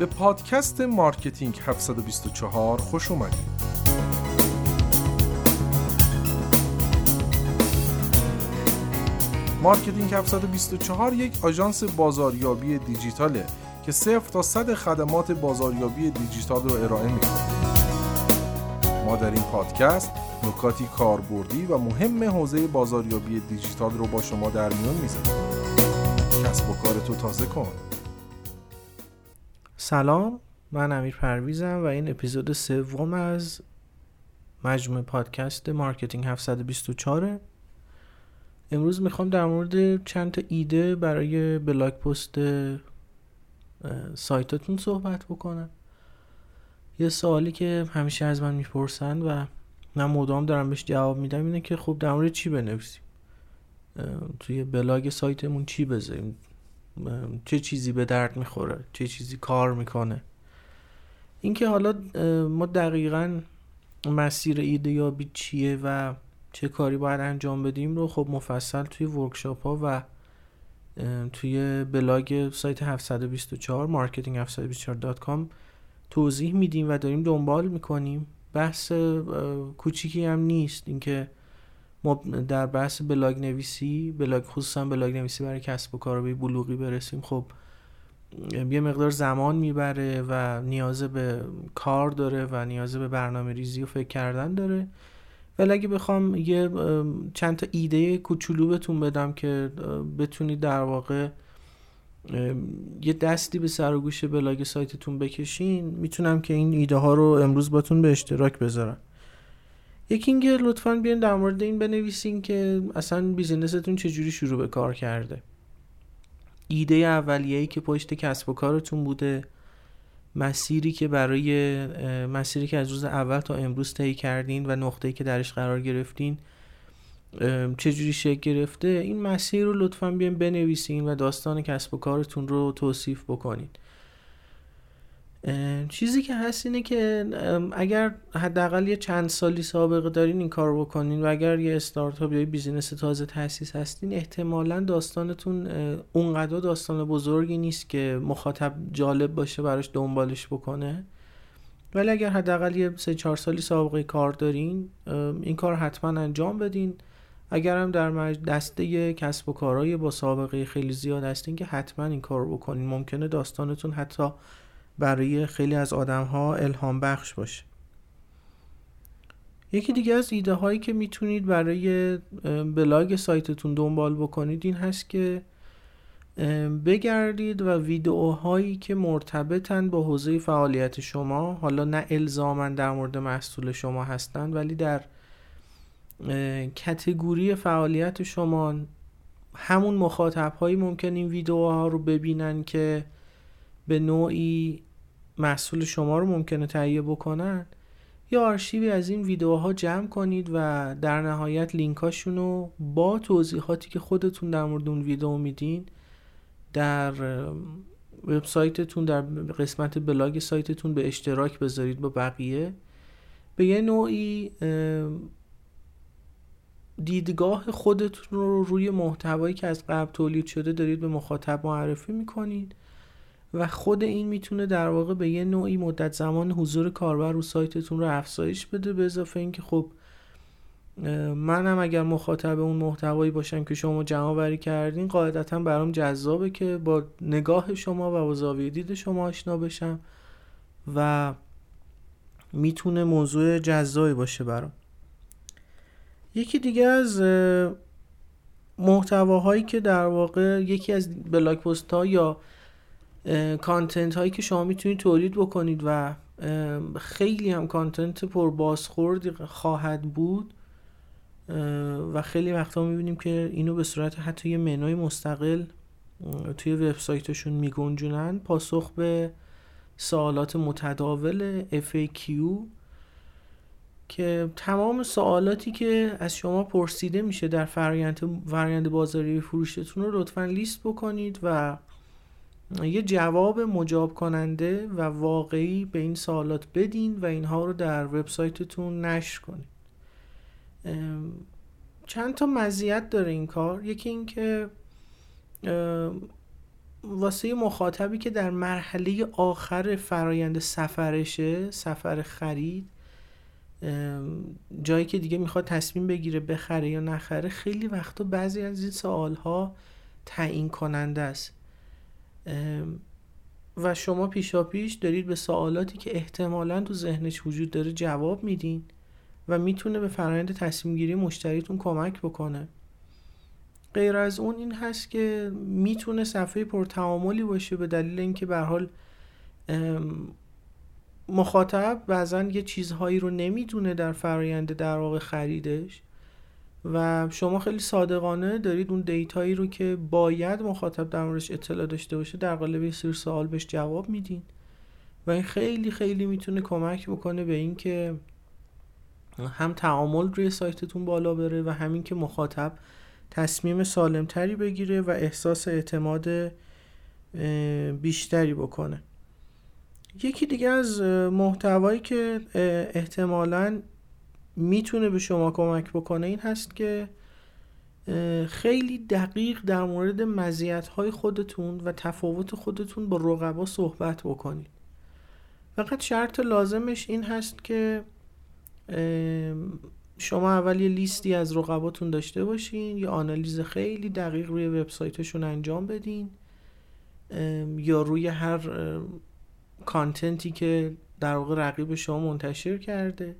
به پادکست مارکتینگ 724 خوش اومدید. مارکتینگ 724 یک آژانس بازاریابی دیجیتاله که صفر تا صد خدمات بازاریابی دیجیتال رو ارائه می‌کنه. ما در این پادکست نکاتی کاربردی و مهم حوزه بازاریابی دیجیتال رو با شما در میون می‌ذاریم. کسب و کارتو تازه کن. سلام من امیر پرویزم و این اپیزود سوم از مجموعه پادکست مارکتینگ 724 امروز می‌خوام در مورد چند تا ایده برای blog post سایتتون صحبت بکنم. یه سوالی که همیشه از من می‌پرسن و من مدام دارم بهش جواب میدم اینه که خب در مورد چی بنویسیم؟ توی بلاگ سایتمون چی بذاریم؟ چه چیزی به درد می‌خوره چه چیزی کار می‌کنه. اینکه حالا ما دقیقا مسیر ایده یابی چیه و چه کاری باید انجام بدیم رو خب مفصل توی workshop ها و توی بلاگ سایت 724 marketing724.com توضیح میدیم و داریم دنبال می‌کنیم. بحث کوچیکی هم نیست اینکه ما در بحث بلاگ نویسی بلاگ خصوصا بلاگ نویسی برای کسب و کار به بلوغی برسیم خب یه مقدار زمان می‌بره و نیاز به کار داره و نیاز به برنامه ریزی و فکر کردن داره. ولی اگه بخوام یه چند تا ایده کوچولو بهتون بدم که بتونید در واقع یه دستی به سر و گوش بلاگ سایتتون بکشین می‌تونم که این ایده ها رو امروز باتون به اشتراک بذارم. یکی اینکه لطفا بیاین در مورد این بنویسین که اصلا بیزینستون چجوری شروع به کار کرده. ایده اولیه‌ای که پشت کسب و کارتون بوده مسیری که برای مسیری که از روز اول تا امروز طی کردین و نقطه‌ای که درش قرار گرفتین چجوری شکل گرفته؟ این مسیر رو لطفا بیاین بنویسین و داستان کسب و کارتون رو توصیف بکنید چیزی که هست اینه که اگر حداقل یه چند سالی سابقه دارین این کار بکنین و اگر یه استارتاپ یا بیزینس تازه تاسیس هستین احتمالا داستانتون اونقدر داستان بزرگی نیست که مخاطب جالب باشه براش دنبالش بکنه. ولی اگر حداقل یه سه چهار سالی سابقه کار دارین این کار حتما انجام بدین. اگر هم در دسته کسب و کارهای با سابقه خیلی زیاد هستین که حتما این کار بکنین. ممکنه داستانتون حتی برای خیلی از آدم ها الهام بخش باشه. یکی دیگه از ایده هایی که می‌تونید برای بلاگ سایتتون دنبال بکنید این هست که بگردید و ویدئوهایی که مرتبطن با حوزه فعالیت شما حالا نه الزامن در مورد محصول شما هستن ولی در کتگوری فعالیت شما همون مخاطب هایی ممکن این ویدئوها رو ببینن که به نوعی محصول شما رو ممکنه تهیه بکنن یا آرشیوی از این ویدیوها جمع کنید و در نهایت لینکاشون رو با توضیحاتی که خودتون در مورد اون ویدیو میدین در وبسایتتون در قسمت بلاگ سایتتون به اشتراک بذارید با بقیه. به یه نوعی دیدگاه خودتون رو روی محتوایی که از قبل تولید شده دارید به مخاطب معرفی می‌کنید. و خود این می‌تونه در واقع به یه نوعی مدت زمان حضور کاربر رو سایتتون رو افزایش بده به اضافه اینکه خب منم اگر مخاطب اون محتوایی باشم که شما جمع بری کردین قاعدتا برام جذابه که با نگاه شما و با زاویه دید شما آشنا بشم و می‌تونه موضوع جذابی باشه برام. یکی دیگه از محتواهایی که در واقع یکی از blog post ها یا content هایی که شما می‌تونید تولید بکنید و خیلی هم content پر بازخورد خواهد بود. و خیلی وقتا می‌بینیم که اینو به صورت حتی یه منوی مستقل توی وبسایتشون میگنجونن. پاسخ به سوالات متداول FAQ که تمام سوالاتی که از شما پرسیده میشه در فرآیند بازاری فروشتون رو لطفا لیست بکنید و یه جواب مجاب کننده و واقعی به این سوالات بدین و اینها رو در وبسایتتون نشر کنید چند تا مزیت داره این کار. یکی اینکه واسه مخاطبی که در مرحله آخر فرایند سفرشه سفر خرید جایی که دیگه می‌خواد تصمیم بگیره بخره یا نخره خیلی وقتا بعضی از این سوال ها تعیین کننده است. و شما پیشا پیش دارید به سوالاتی که احتمالا تو ذهنش وجود داره جواب میدین و می‌تونه به فرایند تصمیم گیری مشتریتون کمک بکنه. غیر از اون این هست که می‌تونه صفحه پرتعاملی باشه به دلیل اینکه به حال مخاطب بعضا یه چیزهایی رو نمی‌دونه در فرایند در واقع خریدش. و شما خیلی صادقانه دارید اون دیتایی رو که باید مخاطب در موردش اطلاع داشته باشه در قالب یه سری سوال بهش جواب میدین. و این خیلی خیلی می‌تونه کمک بکنه به اینکه هم تعامل روی سایتتون بالا بره و همین که مخاطب تصمیم سالمتری بگیره و احساس اعتماد بیشتری بکنه. یکی دیگه از محتوایی که احتمالا می‌تونه به شما کمک بکنه این هست که خیلی دقیق در مورد مزیت های خودتون و تفاوت خودتون با رقبا صحبت بکنید. فقط شرط لازمش این هست که شما اول یه لیستی از رقباتون داشته باشین یا آنالیز خیلی دقیق روی وبسایتشون انجام بدین یا روی هر کانتنتی که در واقع رقیب شما منتشر کرده.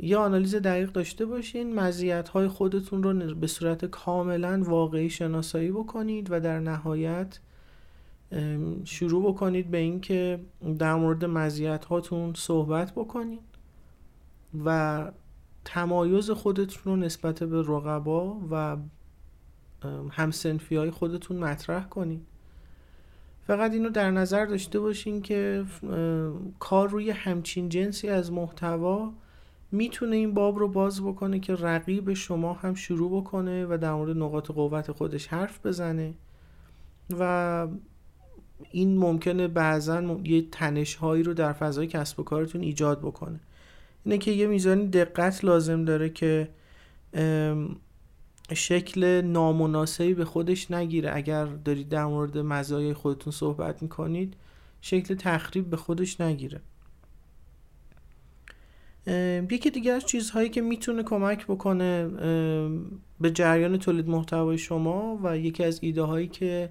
یا آنالیز دقیق داشته باشین مزیت های خودتون رو به صورت کاملا واقعی شناسایی بکنید و در نهایت شروع بکنید به اینکه در مورد مزیت هاتون صحبت بکنید و تمایز خودتون رو نسبت به رقبا و همسنفی های خودتون مطرح کنید فقط اینو در نظر داشته باشین که کار روی همچین جنسی از محتوا می‌تونه این باب رو باز بکنه که رقیب شما هم شروع بکنه و در مورد نقاط قوت خودش حرف بزنه. و این ممکنه بعضا یه تنش هایی رو در فضای کسب و کارتون ایجاد بکنه. اینه که یه میزانی دقت لازم داره که شکل نامناسبی به خودش نگیره. اگر دارید در مورد مزایای خودتون صحبت می‌کنید شکل تخریب به خودش نگیره. یکی دیگه از چیزهایی که می‌تونه کمک بکنه به جریان تولید محتوای شما و یکی از ایده هایی که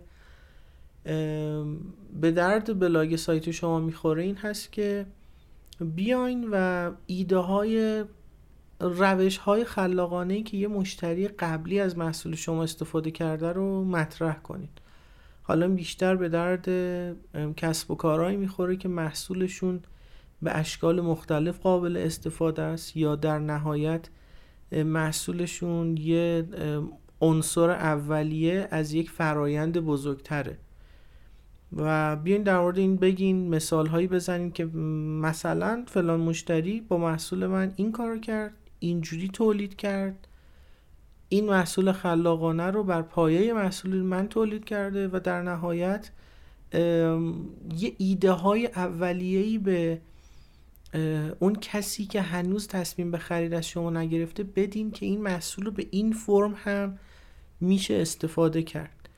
به درد بلاگ سایت شما می‌خوره این هست که بیاین و ایده های روش های خلاقانه که یه مشتری قبلی از محصول شما استفاده کرده رو مطرح کنید حالا بیشتر به درد کسب و کارهایی می‌خوره که محصولشون به اشکال مختلف قابل استفاده است یا در نهایت محصولشون یه عنصر اولیه از یک فرایند بزرگتره. و بیاین در مورد این بگین مثال هایی بزنین که مثلا فلان مشتری با محصول من این کار کرد اینجوری تولید کرد این محصول خلاقانه رو بر پایه محصول من تولید کرده و در نهایت یه ایده های اولیه‌ای به اون کسی که هنوز تصمیم به خرید از شما نگرفته بدین که این محصول رو به این فرم هم میشه استفاده کرد.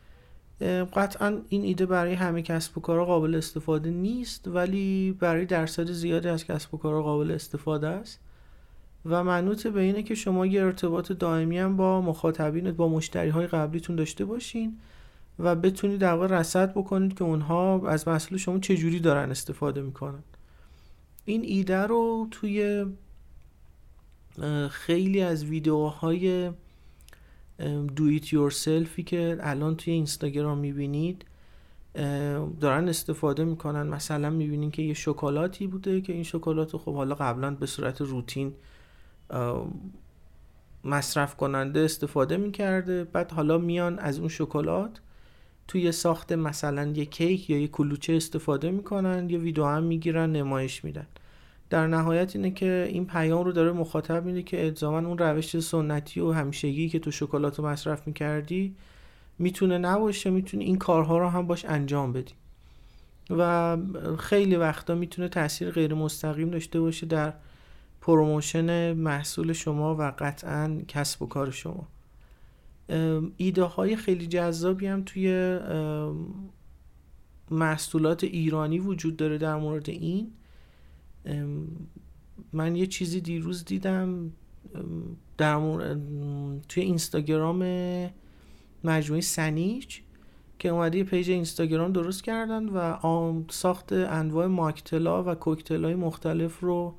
قطعا این ایده برای همه کسب و کارها قابل استفاده نیست ولی برای درصد زیادی از کسب و کارها قابل استفاده است. و منوط به اینه که شما یه ارتباط دائمی هم با مخاطبینت با مشتری های قبلیتون داشته باشین و بتونید در واقع رصد بکنید که اونها از محصول شما چجوری دارن استفاده می‌کنن. این ایده رو توی خیلی از ویدیوهای دو ایت یورسلفی که الان توی اینستاگرام می‌بینید دارن استفاده می‌کنن. مثلا می‌بینین که یه شکلاتی بوده که این شکلات خب حالا قبلا به صورت روتین مصرف کننده استفاده می‌کرده. بعد حالا میان از اون شکلات توی ساخت مثلا یه کیک یا یه کلوچه استفاده می‌کنن یه ویدیو هم می‌گیرن نمایش میدن. در نهایت اینه که این پیام رو داره مخاطب میده که الزاما اون روش سنتی و همیشگی که تو شکلات رو مصرف می‌کردی می‌تونه نباشه می‌تونه این کارها رو هم باش انجام بدی. و خیلی وقتا می‌تونه تاثیر غیر مستقیم داشته باشه در promotion محصول شما و قطعا کسب و کار شما. ایده های خیلی جذابی هم توی محصولات ایرانی وجود داره در مورد این. من یه چیزی دیروز دیدم در مورد توی اینستاگرام مجموعه سن‌ایچ که اومده یه page اینستاگرام درست کردن و ساخت انواع mocktail ا و کوکتل های مختلف رو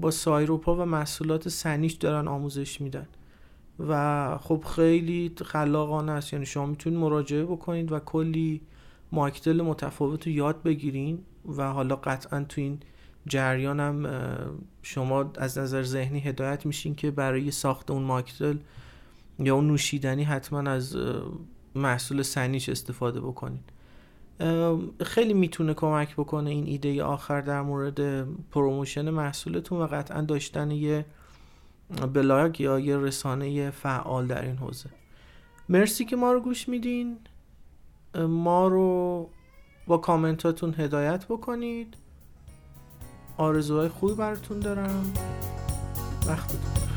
با سایروپا و محصولات سنیچ دارن آموزش میدن. و خب خیلی خلاقانه است. یعنی شما می‌تونید مراجعه بکنید و کلی ماکتل متفاوت رو یاد بگیرین و حالا قطعا تو این جریان هم شما از نظر ذهنی هدایت میشین که برای ساخت اون ماکتل یا اون نوشیدنی حتما از محصول سنیش استفاده بکنید خیلی می‌تونه کمک بکنه این ایده آخر در مورد promotion محصولتون و قطعا داشتن یه بلاگ یا یه رسانه فعال در این حوزه. مرسی که ما رو گوش میدین. ما رو با کامنتاتون هدایت بکنید. آرزوهای خوبی براتون دارم. وقتتون